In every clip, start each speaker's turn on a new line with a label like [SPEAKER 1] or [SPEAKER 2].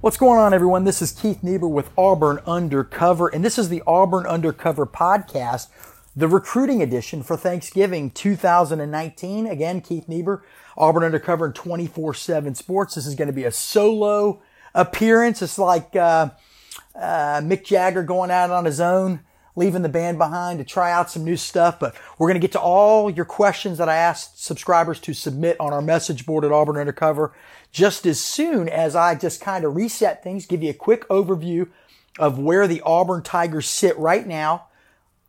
[SPEAKER 1] What's going on, everyone? This is Keith Niebuhr with Auburn Undercover, and this is the Auburn Undercover podcast, the recruiting edition for Thanksgiving 2019. Again, Keith Niebuhr, Auburn Undercover and 24 7 Sports. This is going to be a solo appearance. It's like uh, uh, Mick Jagger going out on his own, leaving the band behind to try out some new stuff. But we're going to get to all your questions that I asked subscribers to submit on our message board at Auburn Undercover just as soon as I just kind of reset things, give you a quick overview of where the Auburn Tigers sit right now.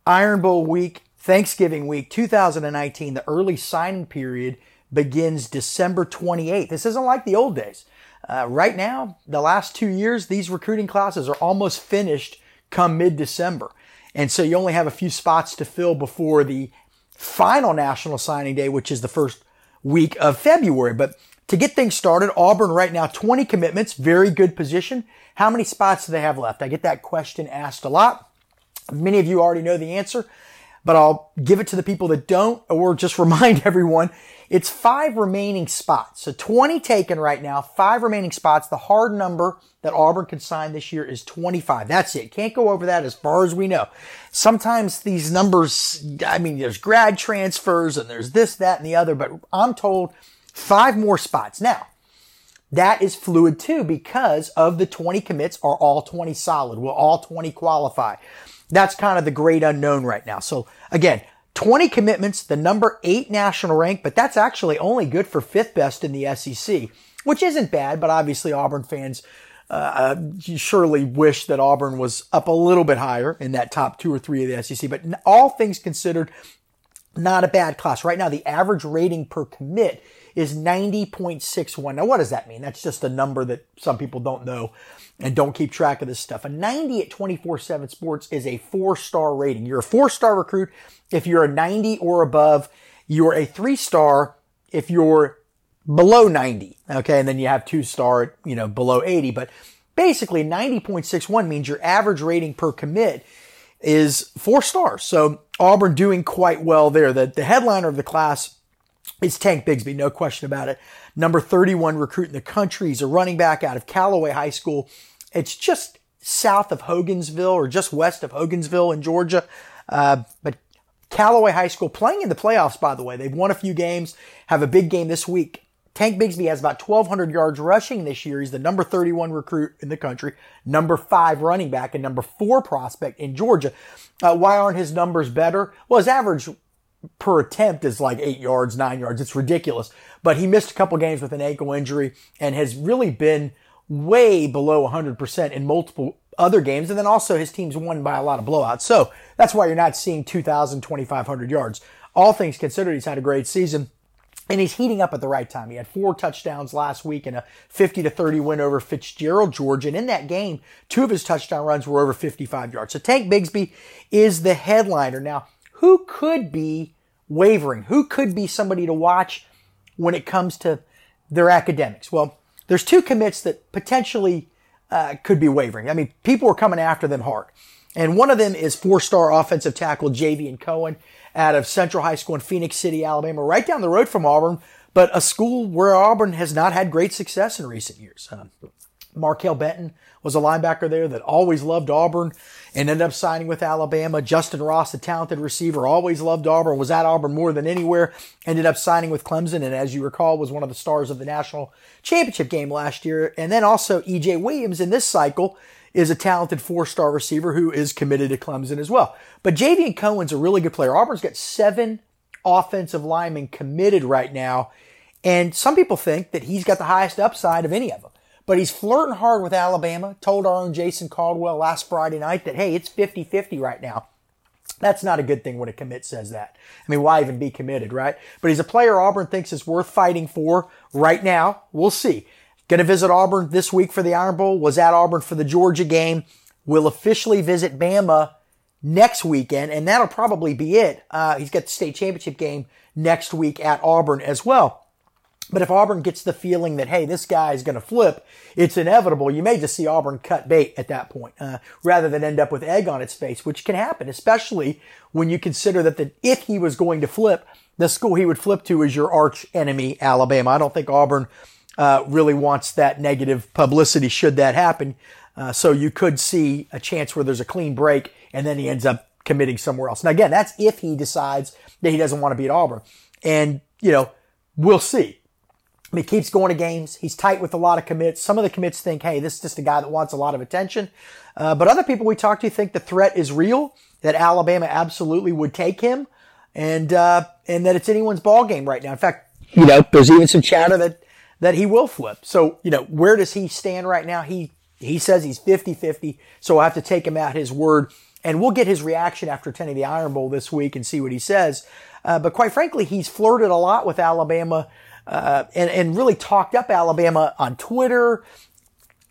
[SPEAKER 1] Iron Bowl week, Thanksgiving week, 2019, the early signing period begins December 28th. This isn't like the old days. Uh, right now, the last two years, these recruiting classes are almost finished come mid-December. And so you only have a few spots to fill before the final national signing day, which is the first week of February. But to get things started, Auburn right now, 20 commitments, very good position. How many spots do they have left? I get that question asked a lot. Many of you already know the answer, but I'll give it to the people that don't or just remind everyone it's five remaining spots. So 20 taken right now, five remaining spots. The hard number that Auburn can sign this year is 25. That's it. Can't go over that as far as we know. Sometimes these numbers, I mean, there's grad transfers and there's this, that, and the other, but I'm told Five more spots. Now, that is fluid too because of the 20 commits are all 20 solid. Will all 20 qualify? That's kind of the great unknown right now. So again, 20 commitments, the number eight national rank, but that's actually only good for fifth best in the SEC, which isn't bad, but obviously Auburn fans uh, surely wish that Auburn was up a little bit higher in that top two or three of the SEC. But all things considered, not a bad class. Right now, the average rating per commit is 90.61. Now, what does that mean? That's just a number that some people don't know and don't keep track of this stuff. A 90 at 24-7 Sports is a four-star rating. You're a four-star recruit if you're a 90 or above. You're a three-star if you're below 90. Okay. And then you have two-star, you know, below 80. But basically 90.61 means your average rating per commit is four stars. So Auburn doing quite well there. The, the headliner of the class is Tank Bigsby, no question about it. Number 31 recruit in the country. He's a running back out of Callaway High School. It's just south of Hogansville or just west of Hogansville in Georgia. Uh, but Callaway High School playing in the playoffs, by the way. They've won a few games, have a big game this week. Tank Bigsby has about 1,200 yards rushing this year. He's the number 31 recruit in the country, number five running back, and number four prospect in Georgia. Uh, why aren't his numbers better? Well, his average per attempt is like eight yards, nine yards. It's ridiculous. But he missed a couple games with an ankle injury and has really been way below 100% in multiple other games. And then also his team's won by a lot of blowouts. So that's why you're not seeing 2,000, 2,500 yards. All things considered, he's had a great season. And he's heating up at the right time. He had four touchdowns last week and a 50 to 30 win over Fitzgerald, Georgia. And in that game, two of his touchdown runs were over 55 yards. So Tank Bigsby is the headliner. Now, who could be wavering? Who could be somebody to watch when it comes to their academics? Well, there's two commits that potentially uh, could be wavering. I mean, people are coming after them hard. And one of them is four-star offensive tackle Javion Cohen out of Central High School in Phenix City, Alabama, right down the road from Auburn, but a school where Auburn has not had great success in recent years. Um, Markail Benton was a linebacker there that always loved Auburn and ended up signing with Alabama. Justin Ross, a talented receiver, always loved Auburn, was at Auburn more than anywhere, ended up signing with Clemson, and as you recall, was one of the stars of the national championship game last year. And then also EJ Williams in this cycle is a talented four-star receiver who is committed to Clemson as well. But Javion Cohen's a really good player. Auburn's got seven offensive linemen committed right now, and some people think that he's got the highest upside of any of them. But he's flirting hard with Alabama. Told our own Jason Caldwell last Friday night that, hey, it's 50 50 right now. That's not a good thing when a commit says that. I mean, why even be committed, right? But he's a player Auburn thinks is worth fighting for right now. We'll see. Going to visit Auburn this week for the Iron Bowl. Was at Auburn for the Georgia game. Will officially visit Bama next weekend, and that'll probably be it. Uh, he's got the state championship game next week at Auburn as well. But if Auburn gets the feeling that, hey, this guy is going to flip, it's inevitable. You may just see Auburn cut bait at that point, uh, rather than end up with egg on its face, which can happen, especially when you consider that the, if he was going to flip, the school he would flip to is your arch enemy, Alabama. I don't think Auburn uh, really wants that negative publicity should that happen. Uh, so you could see a chance where there's a clean break and then he ends up committing somewhere else. Now again, that's if he decides that he doesn't want to be at Auburn. And, you know, we'll see. He keeps going to games. He's tight with a lot of commits. Some of the commits think, hey, this is just a guy that wants a lot of attention. Uh, but other people we talk to think the threat is real, that Alabama absolutely would take him, and uh, and that it's anyone's ball game right now. In fact, you know, there's even some chatter that that he will flip. So, you know, where does he stand right now? He he says he's 50-50, so I have to take him at his word. And we'll get his reaction after attending the Iron Bowl this week and see what he says. Uh, but quite frankly, he's flirted a lot with Alabama uh, and, and really talked up Alabama on Twitter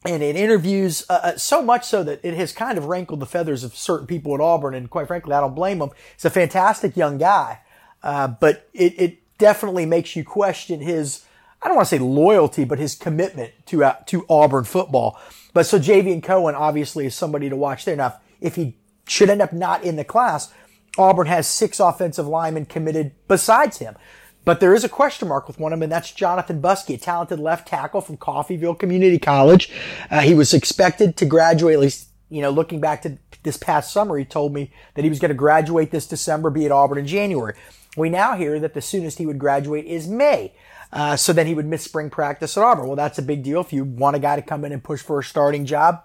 [SPEAKER 1] and in interviews, uh, uh, so much so that it has kind of rankled the feathers of certain people at Auburn. And quite frankly, I don't blame him. He's a fantastic young guy, uh, but it, it definitely makes you question his, I don't want to say loyalty, but his commitment to uh, to Auburn football. But so Javion Cohen obviously is somebody to watch there. Now, if he should end up not in the class, Auburn has six offensive linemen committed besides him. But there is a question mark with one of them, and that's Jonathan Buskey, a talented left tackle from Coffeyville Community College. Uh, he was expected to graduate, at least, you know, looking back to this past summer, he told me that he was going to graduate this December, be at Auburn in January. We now hear that the soonest he would graduate is May. Uh, so then he would miss spring practice at Auburn. Well, that's a big deal if you want a guy to come in and push for a starting job.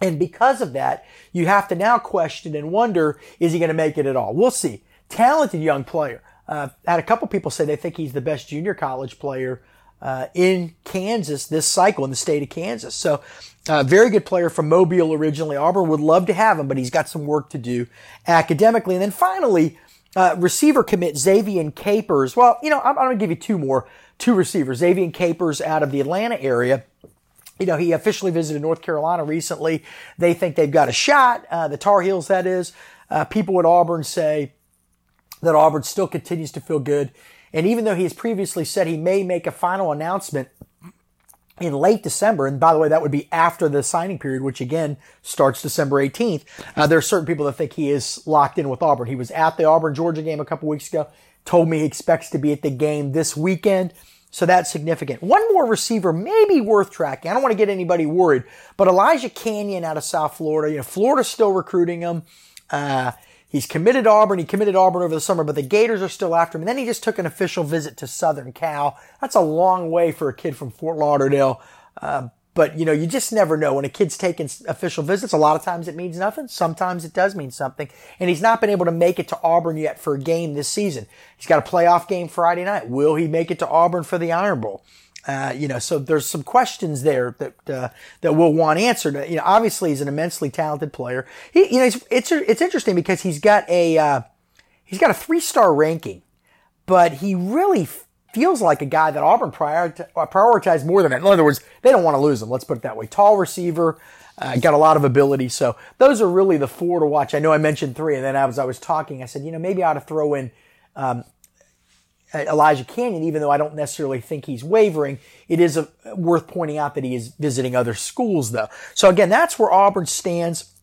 [SPEAKER 1] And because of that, you have to now question and wonder, is he going to make it at all? We'll see. Talented young player. Uh, had a couple people say they think he's the best junior college player uh, in Kansas this cycle in the state of Kansas. So, uh, very good player from Mobile originally. Auburn would love to have him, but he's got some work to do academically. And then finally, uh, receiver commit Xavier Capers. Well, you know, I'm, I'm going to give you two more, two receivers. Xavier Capers out of the Atlanta area. You know, he officially visited North Carolina recently. They think they've got a shot. Uh, the Tar Heels, that is. Uh, people at Auburn say that Auburn still continues to feel good. And even though he has previously said he may make a final announcement in late December, and by the way, that would be after the signing period, which again starts December 18th, uh, there are certain people that think he is locked in with Auburn. He was at the Auburn Georgia game a couple weeks ago, told me he expects to be at the game this weekend. So that's significant. One more receiver may be worth tracking. I don't want to get anybody worried, but Elijah Canion out of South Florida, you know, Florida's still recruiting him. Uh, He's committed Auburn. He committed Auburn over the summer, but the Gators are still after him. And then he just took an official visit to Southern Cal. That's a long way for a kid from Fort Lauderdale. Uh, but you know, you just never know when a kid's taking official visits. A lot of times it means nothing. Sometimes it does mean something. And he's not been able to make it to Auburn yet for a game this season. He's got a playoff game Friday night. Will he make it to Auburn for the Iron Bowl? Uh, you know, so there's some questions there that uh, that we'll want answered. You know, obviously he's an immensely talented player. He, you know, it's it's, it's interesting because he's got a uh, he's got a three star ranking, but he really feels like a guy that Auburn uh, prioritized more than that. In other words, they don't want to lose him. Let's put it that way. Tall receiver, uh, got a lot of ability. So those are really the four to watch. I know I mentioned three, and then as I was talking, I said, you know, maybe I ought to throw in um, Elijah Canion, even though I don't necessarily think he's wavering, it is a, worth pointing out that he is visiting other schools though. So again, that's where Auburn stands.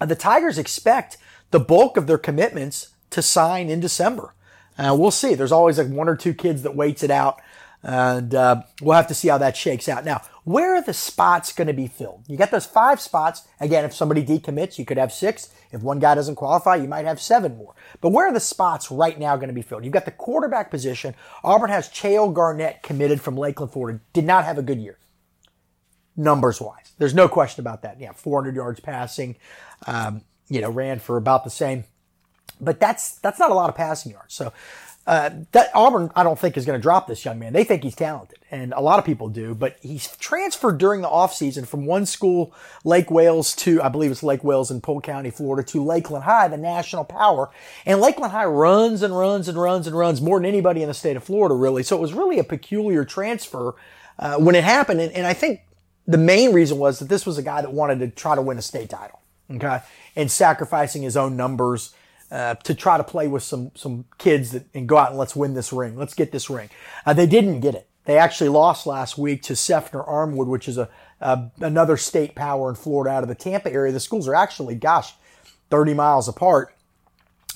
[SPEAKER 1] The Tigers expect the bulk of their commitments to sign in December. Uh, we'll see. There's always like one or two kids that waits it out. And uh, we'll have to see how that shakes out. Now, where are the spots going to be filled? You got those five spots. Again, if somebody decommits, you could have six. If one guy doesn't qualify, you might have seven more. But where are the spots right now going to be filled? You've got the quarterback position. Auburn has Chayil Garnett committed from Lakeland, Florida. Did not have a good year, numbers wise. There's no question about that. Yeah, 400 yards passing. Um, you know, ran for about the same. But that's that's not a lot of passing yards. So uh, that Auburn, I don't think is going to drop this young man. They think he's talented, and a lot of people do. But he's transferred during the offseason from one school, Lake Wales, to I believe it's Lake Wales in Polk County, Florida, to Lakeland High, the national power. And Lakeland High runs and runs and runs and runs more than anybody in the state of Florida, really. So it was really a peculiar transfer uh, when it happened. And, and I think the main reason was that this was a guy that wanted to try to win a state title, okay, and sacrificing his own numbers uh, to try to play with some some kids that, and go out and let's win this ring. Let's get this ring. Uh, they didn't get it. They actually lost last week to Seffner Armwood, which is a, a, another state power in Florida out of the Tampa area. The schools are actually, gosh, 30 miles apart.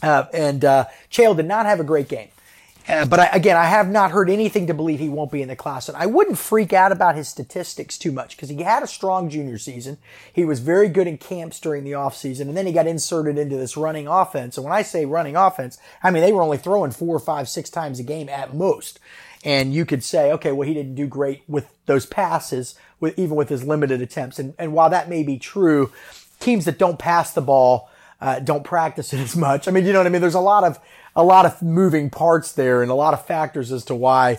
[SPEAKER 1] Uh, and uh, Chayil did not have a great game. Uh, but I, again, I have not heard anything to believe he won't be in the class. And I wouldn't freak out about his statistics too much because he had a strong junior season. He was very good in camps during the offseason. And then he got inserted into this running offense. And when I say running offense, I mean, they were only throwing four, five, six times a game at most. And you could say, okay, well, he didn't do great with those passes, with, even with his limited attempts. And, and while that may be true, teams that don't pass the ball, uh, don't practice it as much. I mean, you know what I mean? There's a lot of, a lot of moving parts there and a lot of factors as to why,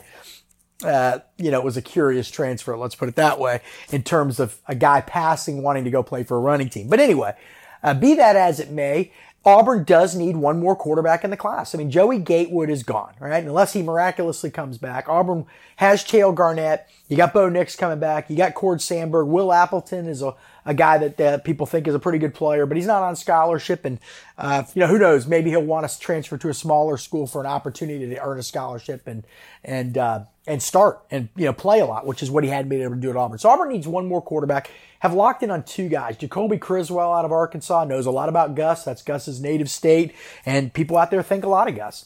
[SPEAKER 1] uh, you know, it was a curious transfer. Let's put it that way in terms of a guy passing, wanting to go play for a running team. But anyway, uh, be that as it may, Auburn does need one more quarterback in the class. I mean, Joey Gatewood is gone, right? Unless he miraculously comes back. Auburn has Chayil Garnett. You got Bo Nix coming back. You got Cord Sandberg. Will Appleton is a, a guy that uh, people think is a pretty good player, but he's not on scholarship. And, uh, you know, who knows? Maybe he'll want to transfer to a smaller school for an opportunity to earn a scholarship and, and, uh, and start and, you know, play a lot, which is what he had been able to do at Auburn. So Auburn needs one more quarterback have locked in on two guys. Jacoby Criswell out of Arkansas knows a lot about Gus. That's Gus's native state. And people out there think a lot of Gus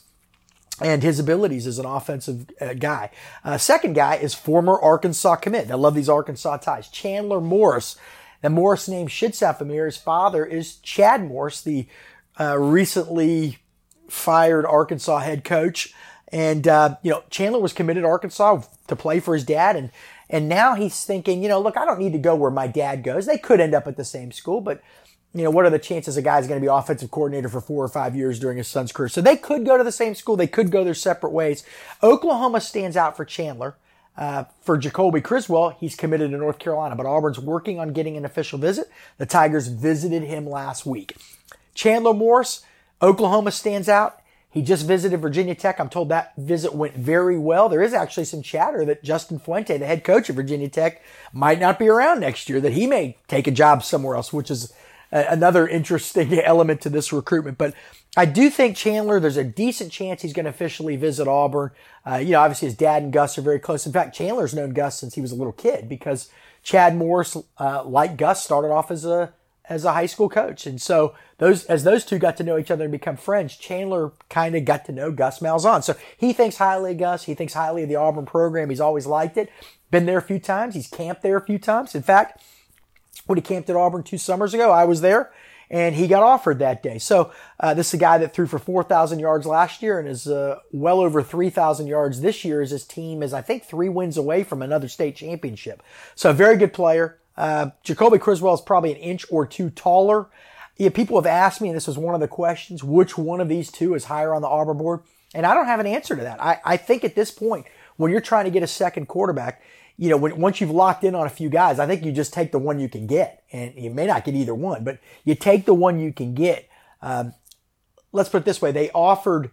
[SPEAKER 1] and his abilities as an offensive uh, guy. Uh, second guy is former Arkansas commit. I love these Arkansas ties. Chandler Morris. The Morris name should sound familiar. His father is Chad Morris, the uh, recently fired Arkansas head coach. And, uh, you know, Chandler was committed to Arkansas to play for his dad. And and now he's thinking, you know, look, I don't need to go where my dad goes. They could end up at the same school, but you know, what are the chances a guy's going to be offensive coordinator for four or five years during his son's career? So they could go to the same school. They could go their separate ways. Oklahoma stands out for Chandler. Uh, for Jacoby Criswell, he's committed to North Carolina, but Auburn's working on getting an official visit. The Tigers visited him last week. Chandler Morris, Oklahoma stands out. He just visited Virginia Tech. I'm told that visit went very well. There is actually some chatter that Justin Fuente, the head coach of Virginia Tech, might not be around next year, that he may take a job somewhere else, which is another interesting element to this recruitment. But I do think Chandler, there's a decent chance he's going to officially visit Auburn. Uh, you know, obviously his dad and Gus are very close. In fact, Chandler's known Gus since he was a little kid because Chad Morris, uh, like Gus, started off as a as a high school coach. And so those, as those two got to know each other and become friends, Chandler kind of got to know Gus Malzahn. So he thinks highly of Gus. He thinks highly of the Auburn program. He's always liked it. Been there a few times. He's camped there a few times. In fact, when he camped at Auburn two summers ago, I was there and he got offered that day. So uh, this is a guy that threw for 4,000 yards last year and is uh, well over 3,000 yards this year as his team is, I think, three wins away from another state championship. So a very good player. Uh, Jacoby Criswell is probably an inch or two taller. Yeah, people have asked me, and this was one of the questions, which one of these two is higher on the Auburn board? And I don't have an answer to that. I, I think at this point, when you're trying to get a second quarterback, you know, when, once you've locked in on a few guys, I think you just take the one you can get. And you may not get either one, but you take the one you can get. Um, let's put it this way. They offered,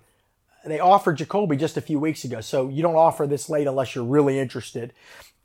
[SPEAKER 1] they offered Jacoby just a few weeks ago. So you don't offer this late unless you're really interested.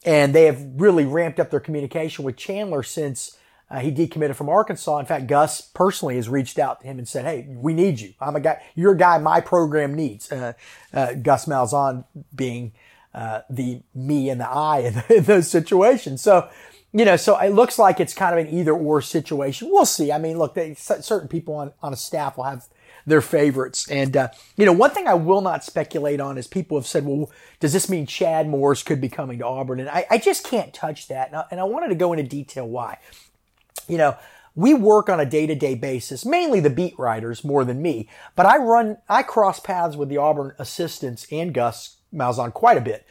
[SPEAKER 1] And they have really ramped up their communication with Chandler since uh, he decommitted from Arkansas. In fact, Gus personally has reached out to him and said, "Hey, we need you. I'm a guy. You're a guy my program needs." Uh, uh, Gus Malzahn being uh, the me and the I in, in, those situations. So, you know, so it looks like it's kind of an either or situation. We'll see. I mean, look, they, certain people on on a staff will have their favorites. And, uh, you know, one thing I will not speculate on is people have said, well, does this mean Chad Morris could be coming to Auburn? And I, I just can't touch that. And I, and I wanted to go into detail why. You know, we work on a day to day basis, mainly the beat writers more than me, but I run, I cross paths with the Auburn assistants and Gus Malzahn quite a bit.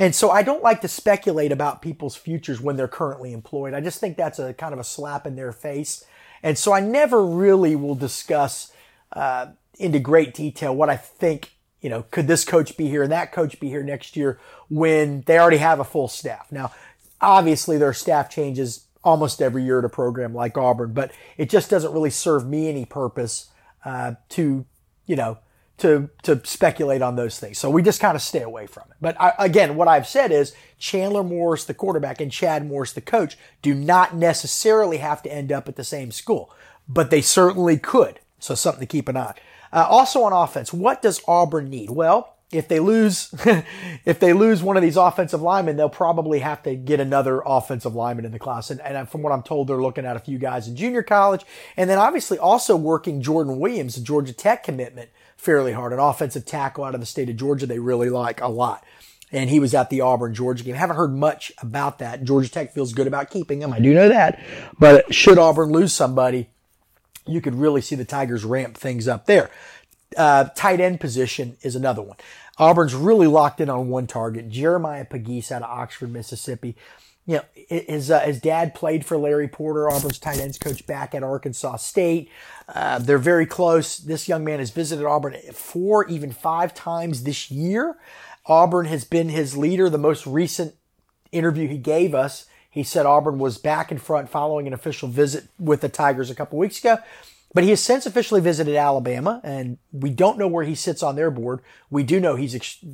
[SPEAKER 1] And so I don't like to speculate about people's futures when they're currently employed. I just think that's a kind of a slap in their face. And so I never really will discuss uh, into great detail what I think you know, could this coach be here and that coach be here next year when they already have a full staff? Now, obviously there are staff changes almost every year at a program like Auburn, but it just doesn't really serve me any purpose uh, to, you know, to to speculate on those things. So we just kind of stay away from it. But I, again, what I've said is Chandler Morris, the quarterback, and Chad Morris, the coach, do not necessarily have to end up at the same school, but they certainly could. So something to keep an eye. on. Uh, also on offense, what does Auburn need? Well, if they lose, if they lose one of these offensive linemen, they'll probably have to get another offensive lineman in the class. And, and from what I'm told, they're looking at a few guys in junior college, and then obviously also working Jordan Williams, the Georgia Tech commitment, fairly hard. An offensive tackle out of the state of Georgia, they really like a lot. And he was at the Auburn Georgia game. Haven't heard much about that. Georgia Tech feels good about keeping him. I do know that. But should Auburn lose somebody, you could really see the Tigers ramp things up there. Uh, tight end position is another one. Auburn's really locked in on one target. Jeremiah Pegues out of Oxford, Mississippi. You know, his, uh, his dad played for Larry Porter, Auburn's tight ends coach back at Arkansas State. Uh, they're very close. This young man has visited Auburn four, even five times this year. Auburn has been his leader. The most recent interview he gave us, he said Auburn was back in front following an official visit with the Tigers a couple weeks ago. But he has since officially visited Alabama, and we don't know where he sits on their board. We do know he's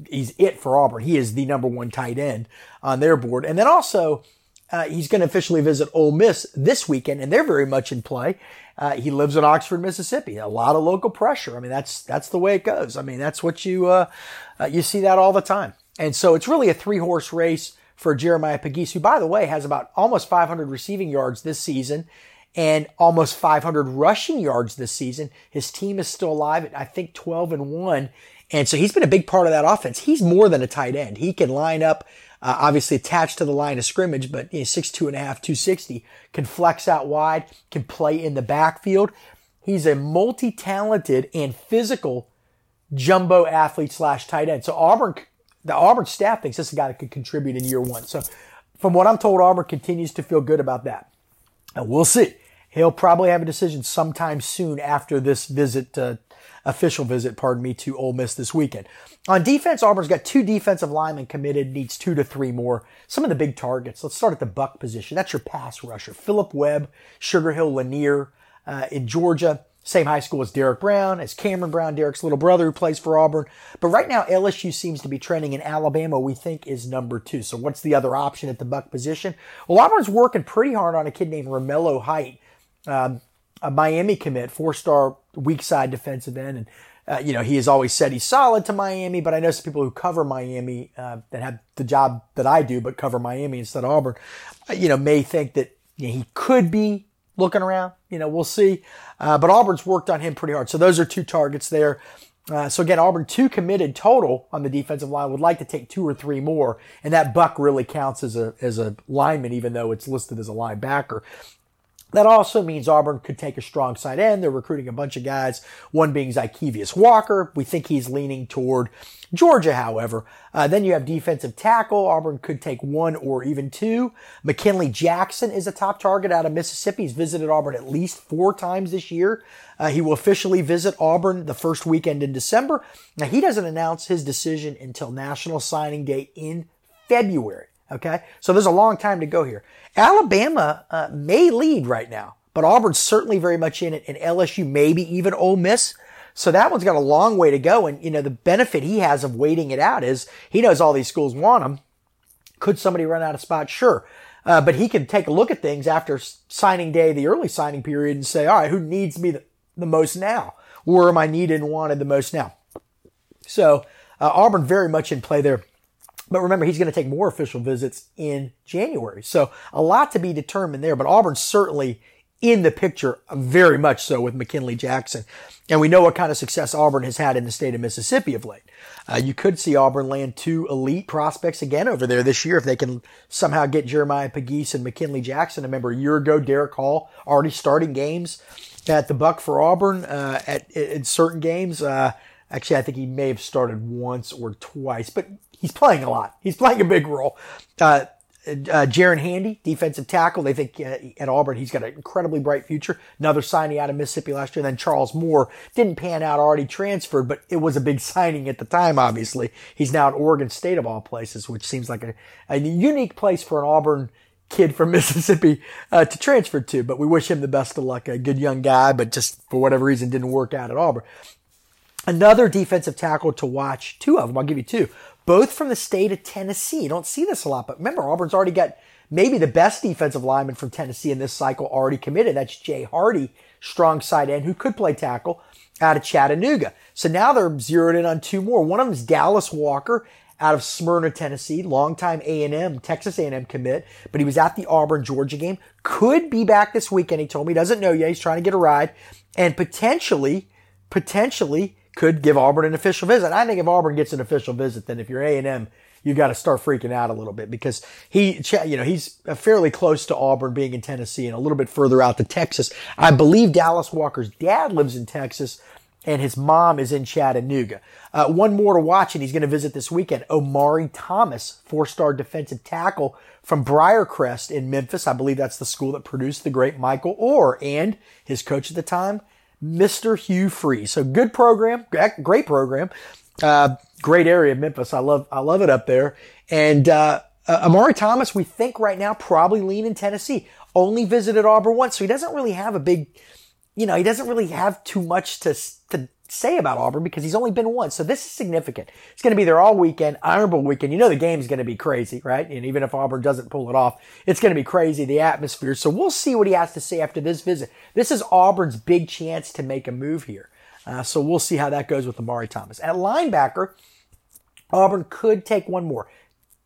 [SPEAKER 1] he's it for Auburn. He is the number one tight end on their board. And then also, uh, he's going to officially visit Ole Miss this weekend, and they're very much in play. Uh, he lives in Oxford, Mississippi. A lot of local pressure. I mean, that's that's the way it goes. I mean, that's what you uh, uh you see that all the time. And so it's really a three horse race for Jeremiah Pegues, who, by the way, has about almost 500 receiving yards this season and almost 500 rushing yards this season. His team is still alive at, I think, 12 and 1. And so he's been a big part of that offense. He's more than a tight end. He can line up, uh, obviously attached to the line of scrimmage, but you know, 6'2 and a half, 260, can flex out wide, can play in the backfield. He's a multi-talented and physical jumbo athlete slash tight end. So Auburn, the Auburn staff thinks this is a guy that could contribute in year one. So from what I'm told, Auburn continues to feel good about that. And we'll see. He'll probably have a decision sometime soon after this visit, uh, official visit, pardon me, to Ole Miss this weekend. On defense, Auburn's got two defensive linemen committed, needs two to three more. Some of the big targets. Let's start at the buck position. That's your pass rusher. Philip Webb, Sugar Hill Lanier uh, in Georgia. Same high school as Derrick Brown, as Cameron Brown, Derrick's little brother who plays for Auburn. But right now, LSU seems to be trending in Alabama, we think is number two. So what's the other option at the buck position? Well, Auburn's working pretty hard on a kid named Romello Height um, a Miami commit, four-star weak side defensive end, and uh, you know he has always said he's solid to Miami. But I know some people who cover Miami uh, that have the job that I do, but cover Miami instead of Auburn, uh, you know, may think that you know, he could be looking around. You know, we'll see. Uh, but Auburn's worked on him pretty hard. So those are two targets there. Uh, so again, Auburn two committed total on the defensive line. Would like to take two or three more, and that buck really counts as a as a lineman, even though it's listed as a linebacker. That also means Auburn could take a strong side end. They're recruiting a bunch of guys, one being Zykeivous Walker. We think he's leaning toward Georgia, however. Uh, then you have defensive tackle. Auburn could take one or even two. McKinley Jackson is a top target out of Mississippi. He's visited Auburn at least four times this year. Uh, he will officially visit Auburn the first weekend in December. Now, he doesn't announce his decision until National Signing Day in February. Okay. So there's a long time to go here. Alabama uh, may lead right now, but Auburn's certainly very much in it, and LSU maybe even Ole Miss. So that one's got a long way to go. And, you know, the benefit he has of waiting it out is he knows all these schools want him. Could somebody run out of spots? Sure. Uh, but he can take a look at things after signing day, the early signing period, and say, all right, who needs me the, the most now? Where am I needed and wanted the most now? So uh, Auburn very much in play there. But remember, he's going to take more official visits in January. So a lot to be determined there. But Auburn's certainly in the picture, very much so with McKinley Jackson. And we know what kind of success Auburn has had in the state of Mississippi of late. Uh, you could see Auburn land two elite prospects again over there this year if they can somehow get Jeremiah Pegues and McKinley Jackson. I remember a year ago, Derick Hall already starting games at the Buck for Auburn uh, at in certain games. Uh, actually, I think he may have started once or twice, but he's playing a lot. He's playing a big role. Uh, uh, Jaren Handy, defensive tackle. They think uh, at Auburn he's got an incredibly bright future. Another signing out of Mississippi last year. And Then Charles Moore didn't pan out, already transferred, but it was a big signing at the time. Obviously, he's now at Oregon State of all places, which seems like a, a unique place for an Auburn kid from Mississippi uh, to transfer to. But we wish him the best of luck. A good young guy, but just for whatever reason didn't work out at Auburn. Another defensive tackle to watch, two of them, I'll give you two both from the state of Tennessee. You don't see this a lot, but remember, Auburn's already got maybe the best defensive lineman from Tennessee in this cycle already committed. That's Jay Hardy, strong side end, who could play tackle out of Chattanooga. So now they're zeroed in on two more. One of them is Dallas Walker out of Smyrna, Tennessee, longtime A&M, Texas A&M commit, but he was at the Auburn, Georgia game. Could be back this weekend. He told me doesn't know yet. He's trying to get a ride and potentially, potentially could give Auburn an official visit. I think if Auburn gets an official visit, then if you're A and M, you got to start freaking out a little bit because he, you know, he's fairly close to Auburn being in Tennessee and a little bit further out to Texas. I believe Dallas Walker's dad lives in Texas and his mom is in Chattanooga. Uh, one more to watch, and he's going to visit this weekend. Omari Thomas, four-star defensive tackle from Briarcrest in Memphis. I believe that's the school that produced the great Michael Oher and his coach at the time, Mr. Hugh Freeze. So good program, great program, uh, great area of Memphis. I love, I love it up there. And, uh, uh, Omari Thomas, we think right now probably lean in Tennessee. Only visited Auburn once, so he doesn't really have a big, you know, he doesn't really have too much to to say about Auburn because he's only been once. So this is significant. It's going to be there all weekend, Iron Bowl weekend. You know the game's going to be crazy, right? And even if Auburn doesn't pull it off, it's going to be crazy, the atmosphere. So we'll see what he has to say after this visit. This is Auburn's big chance to make a move here. Uh, so we'll see how that goes with Omari Thomas. At linebacker, Auburn could take one more.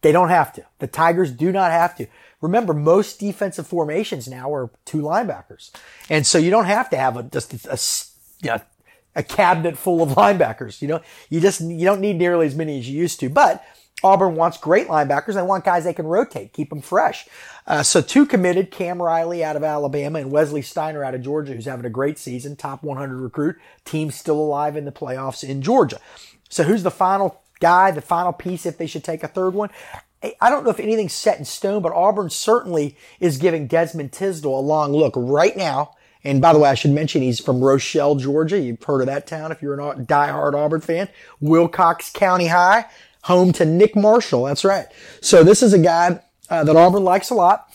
[SPEAKER 1] They don't have to. The Tigers do not have to. Remember, most defensive formations now are two linebackers. And so you don't have to have a, just a, a you know, a cabinet full of linebackers. You know, you just, you don't need nearly as many as you used to, but Auburn wants great linebackers. They want guys they can rotate, keep them fresh. Uh, so two committed, Cam Riley out of Alabama and Wesley Steiner out of Georgia, who's having a great season, top 100 recruit. Team still alive in the playoffs in Georgia. So who's the final guy, the final piece if they should take a third one? I don't know if anything's set in stone, but Auburn certainly is giving Desmond Tisdale a long look right now and by the way, I should mention he's from Rochelle, Georgia. You've heard of that town if you're a diehard Auburn fan. Wilcox County High, home to Nick Marshall. That's right. So this is a guy uh, that Auburn likes a lot.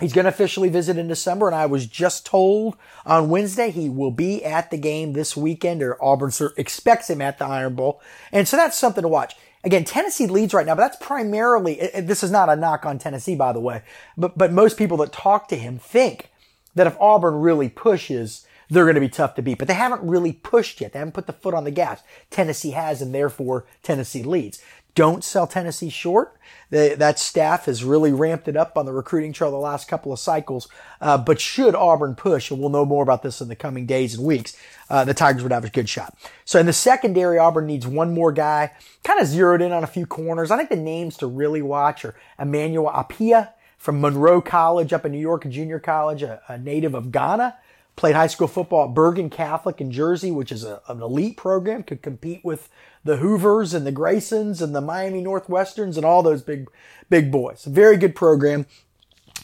[SPEAKER 1] He's going to officially visit in December, and I was just told on Wednesday he will be at the game this weekend, or Auburn expects him at the Iron Bowl. And so that's something to watch. Again, Tennessee leads right now, but that's primarily, this is not a knock on Tennessee, by the way, but, but most people that talk to him think that if Auburn really pushes, they're going to be tough to beat. But they haven't really pushed yet. They haven't put the foot on the gas. Tennessee has, and therefore Tennessee leads. Don't sell Tennessee short. The, that staff has really ramped it up on the recruiting trail the last couple of cycles. Uh, but should Auburn push, and we'll know more about this in the coming days and weeks, uh, the Tigers would have a good shot. So in the secondary, Auburn needs one more guy. Kind of zeroed in on a few corners. I think the names to really watch are Emmanuel Apia from Monroe College up in New York, a junior college, a, a native of Ghana. Played high school football at Bergen Catholic in Jersey, which is a, an elite program, could compete with the Hoovers and the Graysons and the Miami Northwesterns and all those big, big boys. Very good program.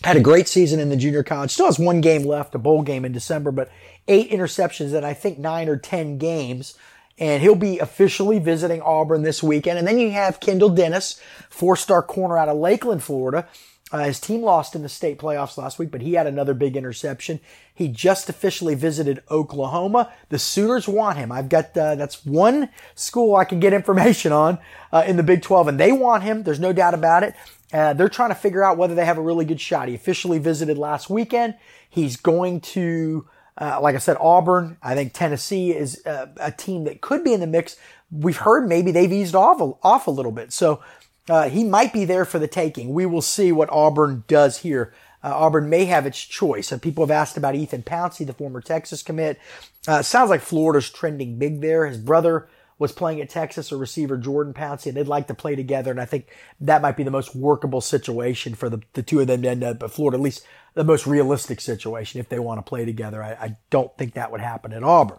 [SPEAKER 1] Had a great season in the junior college. Still has one game left, a bowl game in December, but eight interceptions in I think nine or ten games and he'll be officially visiting Auburn this weekend. And then you have Kendall Dennis, four-star corner out of Lakeland, Florida, uh, his team lost in the state playoffs last week, but he had another big interception. He just officially visited Oklahoma. The Sooners want him. I've got uh, that's one school I can get information on uh, in the Big 12, and they want him. There's no doubt about it. Uh, they're trying to figure out whether they have a really good shot. He officially visited last weekend. He's going to, uh, like I said, Auburn. I think Tennessee is uh, a team that could be in the mix. We've heard maybe they've eased off a, off a little bit. So uh, he might be there for the taking. We will see what Auburn does here. Uh, Auburn may have its choice. Uh, people have asked about Ethan Pouncey, the former Texas commit. Uh, sounds like Florida's trending big there. His brother was playing at Texas, a receiver Jordan Pouncey, and they'd like to play together. And I think that might be the most workable situation for the, the two of them to end up at Florida, at least the most realistic situation if they want to play together. I, I don't think that would happen at Auburn.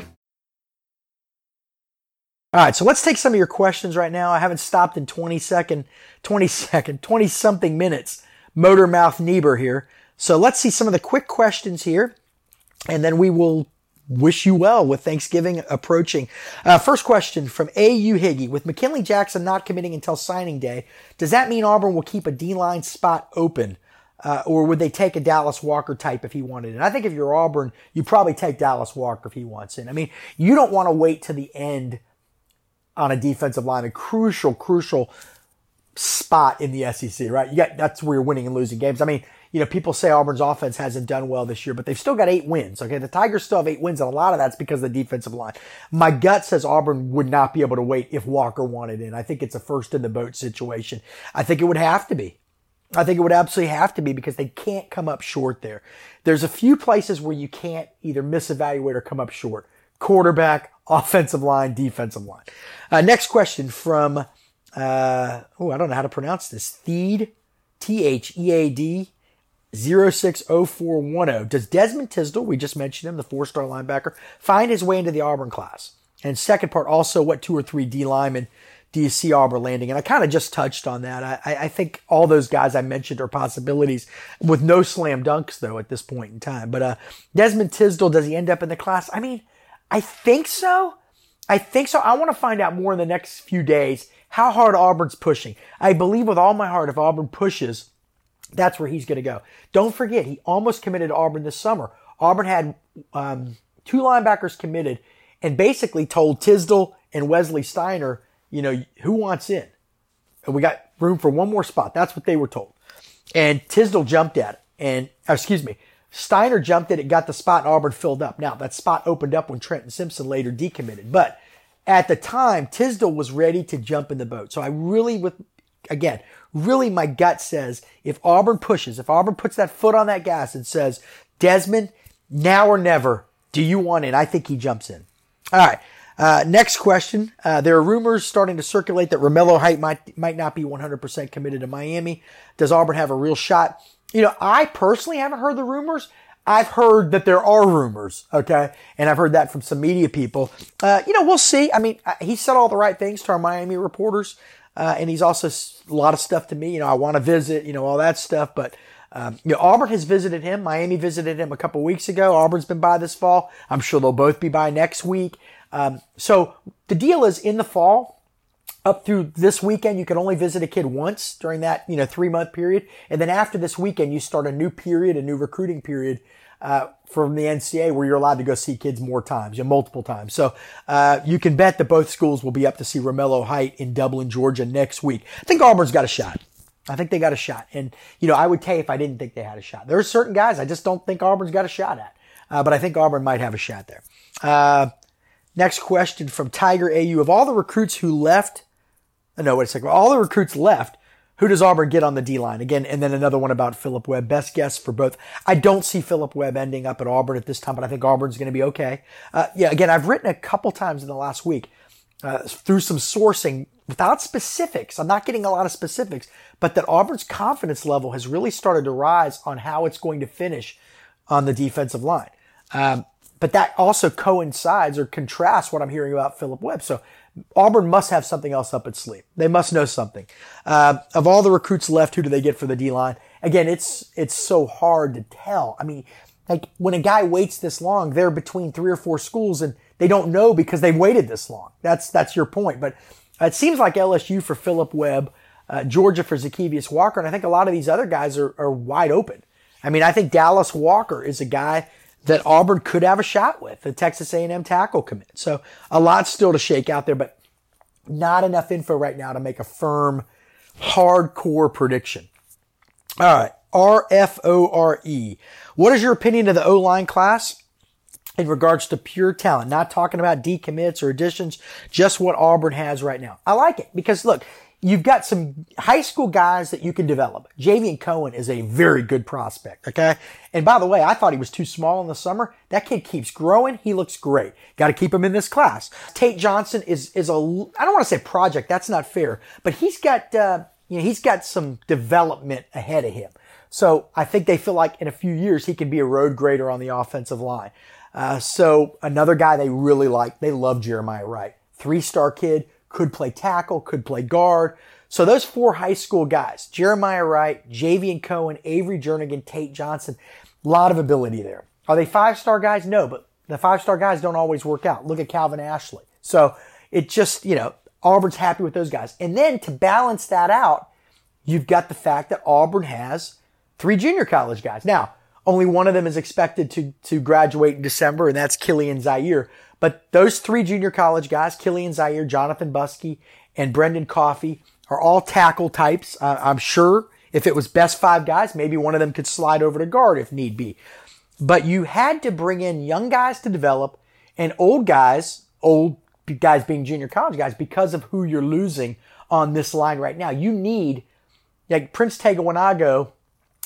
[SPEAKER 1] All right, so let's take some of your questions right now. I haven't stopped in 20 second, 20 second, 20 something minutes. Motor Mouth Niebuhr here. So let's see some of the quick questions here, and then we will wish you well with Thanksgiving approaching. Uh, first question from A.U. Higgy. With McKinley Jackson not committing until signing day, does that mean Auburn will keep a D line spot open? Uh, or would they take a Dallas Walker type if he wanted it? I think if you're Auburn, you probably take Dallas Walker if he wants it. I mean, you don't want to wait to the end on a defensive line, a crucial, crucial spot in the SEC, right? You got that's where you're winning and losing games. I mean, you know, people say Auburn's offense hasn't done well this year, but they've still got eight wins. Okay, the Tigers still have eight wins, and a lot of that's because of the defensive line. My gut says Auburn would not be able to wait if Walker wanted in. I think it's a first in the boat situation. I think it would have to be. I think it would absolutely have to be because they can't come up short there. There's a few places where you can't either misevaluate or come up short. Quarterback, offensive line, defensive line. Uh, next question from, uh, oh, I don't know how to pronounce this. Theed, T H E A D 060410. Does Desmond Tisdale, we just mentioned him, the four star linebacker, find his way into the Auburn class? And second part, also, what two or three D linemen do you see Auburn landing? And I kind of just touched on that. I, I, think all those guys I mentioned are possibilities with no slam dunks, though, at this point in time. But uh, Desmond Tisdale, does he end up in the class? I mean, I think so. I think so. I want to find out more in the next few days how hard Auburn's pushing. I believe with all my heart if Auburn pushes, that's where he's going to go. Don't forget, he almost committed to Auburn this summer. Auburn had um, two linebackers committed and basically told Tisdale and Wesley Steiner, you know, who wants in? And we got room for one more spot. That's what they were told. And Tisdale jumped at it. And, excuse me, Steiner jumped at it, got the spot, and Auburn filled up. Now, that spot opened up when Trenton Simpson later decommitted. But at the time, Tisdale was ready to jump in the boat. So I really, with again, really my gut says if Auburn pushes, if Auburn puts that foot on that gas and says, Desmond, now or never, do you want in? I think he jumps in. All right. Uh, next question. Uh, there are rumors starting to circulate that Romello Height might might not be 100% committed to Miami. Does Auburn have a real shot? You know, I personally haven't heard the rumors. I've heard that there are rumors, okay? And I've heard that from some media people. Uh, you know, we'll see. I mean, he said all the right things to our Miami reporters. Uh, and he's also a lot of stuff to me. You know, I want to visit, you know, all that stuff. But, um, you know, Auburn has visited him. Miami visited him a couple weeks ago. Auburn's been by this fall. I'm sure they'll both be by next week. Um, so the deal is in the fall, up through this weekend, you can only visit a kid once during that, you know, three month period. And then after this weekend, you start a new period, a new recruiting period uh, from the NCA where you're allowed to go see kids more times, you know, multiple times. So uh, you can bet that both schools will be up to see Romello Height in Dublin, Georgia next week. I think Auburn's got a shot. I think they got a shot. And, you know, I would tell you if I didn't think they had a shot. There are certain guys I just don't think Auburn's got a shot at. Uh, but I think Auburn might have a shot there. Uh, next question from Tiger AU. Of all the recruits who left, no, wait a second. All the recruits left, who does Auburn get on the D line? Again, and then another one about Philip Webb. Best guess for both. I don't see Philip Webb ending up at Auburn at this time, but I think Auburn's going to be okay. Uh, yeah, again, I've written a couple times in the last week. uh, through some sourcing without specifics. I'm not getting a lot of specifics, but that Auburn's confidence level has really started to rise on how it's going to finish on the defensive line. Um, but that also coincides or contrasts what I'm hearing about Philip Webb. So Auburn must have something else up its sleeve. They must know something. Uh, of all the recruits left, who do they get for the D line? Again, it's it's so hard to tell. I mean, like when a guy waits this long, they're between three or four schools and they don't know because they've waited this long. That's that's your point. But it seems like LSU for Philip Webb, uh, Georgia for Zykeivous Walker, and I think a lot of these other guys are, are wide open. I mean, I think Dallas Walker is a guy that Auburn could have a shot with, the Texas A&M tackle commit. So a lot still to shake out there, but not enough info right now to make a firm, hardcore prediction. All right, R F O R E. What is your opinion of the O line class in regards to pure talent? Not talking about decommits or additions, just what Auburn has right now. I like it because look, you've got some high school guys that you can develop. Javion Cohen is a very good prospect. Okay. And by the way, I thought he was too small in the summer. That kid keeps growing. He looks great. Got to keep him in this class. Tate Johnson is, is a, I don't want to say project. That's not fair, but he's got, uh, you know, he's got some development ahead of him. So I think they feel like in a few years he can be a road grader on the offensive line. Uh, so another guy they really like, they love Jeremiah Wright. Three star kid, could play tackle, could play guard. So those four high school guys, Jeremiah Wright, Javion Cohen, Avery Jernigan, Tate Johnson, a lot of ability there. Are they five star guys? No, but the five star guys don't always work out. Look at Calvin Ashley. So it just, you know, Auburn's happy with those guys. And then to balance that out, you've got the fact that Auburn has three junior college guys. Now, only one of them is expected to, to graduate in December, and that's Kilian Zierer. But those three junior college guys, Kilian Zierer, Jonathan Buskey, and Brendan Coffey, are all tackle types. Uh, I'm sure if it was best five guys, maybe one of them could slide over to guard if need be. But you had to bring in young guys to develop and old guys, old guys being junior college guys, because of who you're losing on this line right now. You need, like Prince Tega Wanogho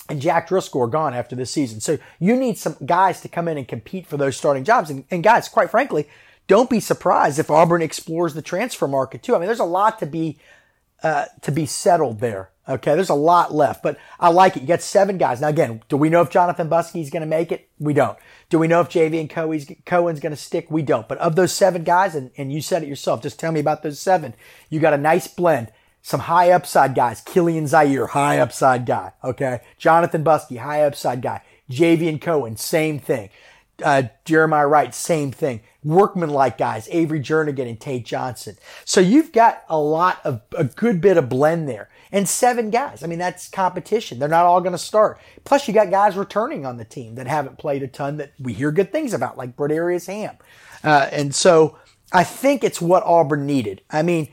[SPEAKER 1] and Jack Driscoll are gone after this season. So you need some guys to come in and compete for those starting jobs. And, and guys, quite frankly, don't be surprised if Auburn explores the transfer market too. I mean, there's a lot to be uh, to be settled there. Okay, there's a lot left, but I like it. You got seven guys. Now again, do we know if Jonathan Buskey's going to make it? We don't. Do we know if Javion Cohen's going to stick? We don't. But of those seven guys, and, and you said it yourself, just tell me about those seven. You got a nice blend some high upside guys. Kilian Zierer, high upside guy. Okay. Jonathan Buskey, high upside guy. Javion Cohen, same thing. Uh, Jeremiah Wright, same thing. Workman like guys, Avery Jernigan and Tate Johnson. So you've got a lot of, a good bit of blend there. And seven guys. I mean, that's competition. They're not all going to start. Plus, you got guys returning on the team that haven't played a ton that we hear good things about, like Brodarious Hamm. Uh, and so I think it's what Auburn needed. I mean,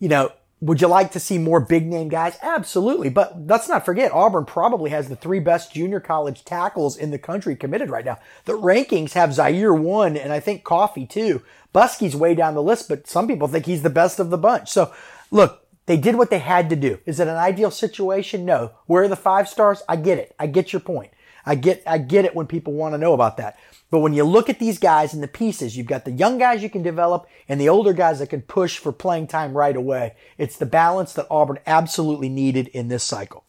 [SPEAKER 1] you know, would you like to see more big name guys? Absolutely. But let's not forget, Auburn probably has the three best junior college tackles in the country committed right now. The rankings have Zierer one and I think Coffey two. Buskey's way down the list, but some people think he's the best of the bunch. So look, they did what they had to do. Is it an ideal situation? No. Where are the five stars? I get it. I get your point. I get, I get it when people want to know about that. But when you look at these guys and the pieces, you've got the young guys you can develop and the older guys that can push for playing time right away. It's the balance that Auburn absolutely needed in this cycle.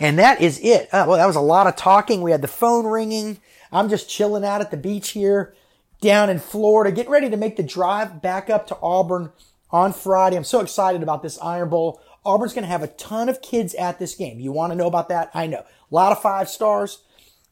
[SPEAKER 1] And that is it. Uh, well, that was a lot of talking. We had the phone ringing. I'm just chilling out at the beach here down in Florida, getting ready to make the drive back up to Auburn on Friday. I'm so excited about this Iron Bowl. Auburn's going to have a ton of kids at this game. You want to know about that? I know. A lot of five stars.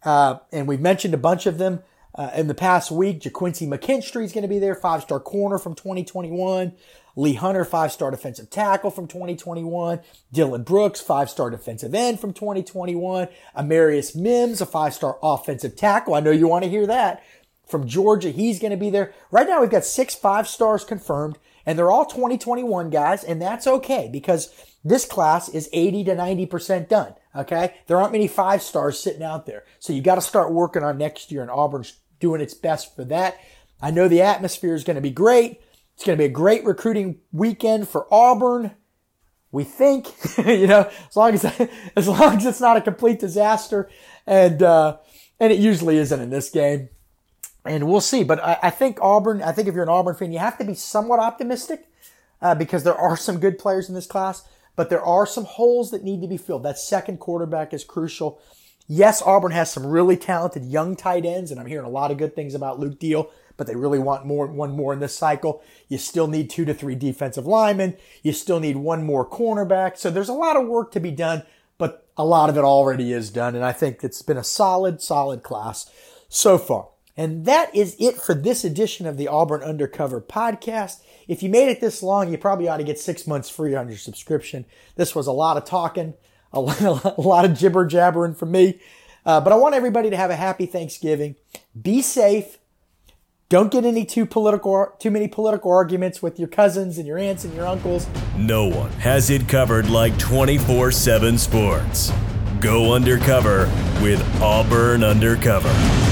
[SPEAKER 1] Uh, and we've mentioned a bunch of them uh, in the past week. Ga'Quincy McKinstry is going to be there, five star corner from 2021. Lee Hunter, five star defensive tackle from 2021. Dylan Brooks, five star defensive end from 2021. Amarius Mims, a five star offensive tackle. I know you want to hear that. From Georgia, he's going to be there. Right now, we've got six five stars confirmed, and they're all 2021 guys, and that's okay because this class is 80 to 90% done. Okay. There aren't many five stars sitting out there. So you got to start working on next year and Auburn's doing its best for that. I know the atmosphere is going to be great. It's going to be a great recruiting weekend for Auburn. We think, you know, as long as, as long as it's not a complete disaster and, uh, and it usually isn't in this game. and we'll see. But I, I, think Auburn. I think if you're an Auburn fan, you have to be somewhat optimistic uh, because there are some good players in this class, but there are some holes that need to be filled. That second quarterback is crucial. Yes, Auburn has some really talented young tight ends, and I'm hearing a lot of good things about Luke Deal, but they really want more, one more in this cycle. You still need two to three defensive linemen. You still need one more cornerback. So there's a lot of work to be done, but a lot of it already is done. And I think it's been a solid, solid class so far. And that is it for this edition of the Auburn Undercover podcast. If you made it this long, you probably ought to get six months free on your subscription. This was a lot of talking, a lot, of jibber jabbering from me. Uh, but I want everybody to have a happy Thanksgiving. Be safe. Don't get any too political, too many political arguments with your cousins and your aunts and your uncles.
[SPEAKER 2] No one has it covered like 24/7 Sports. Go undercover with Auburn Undercover.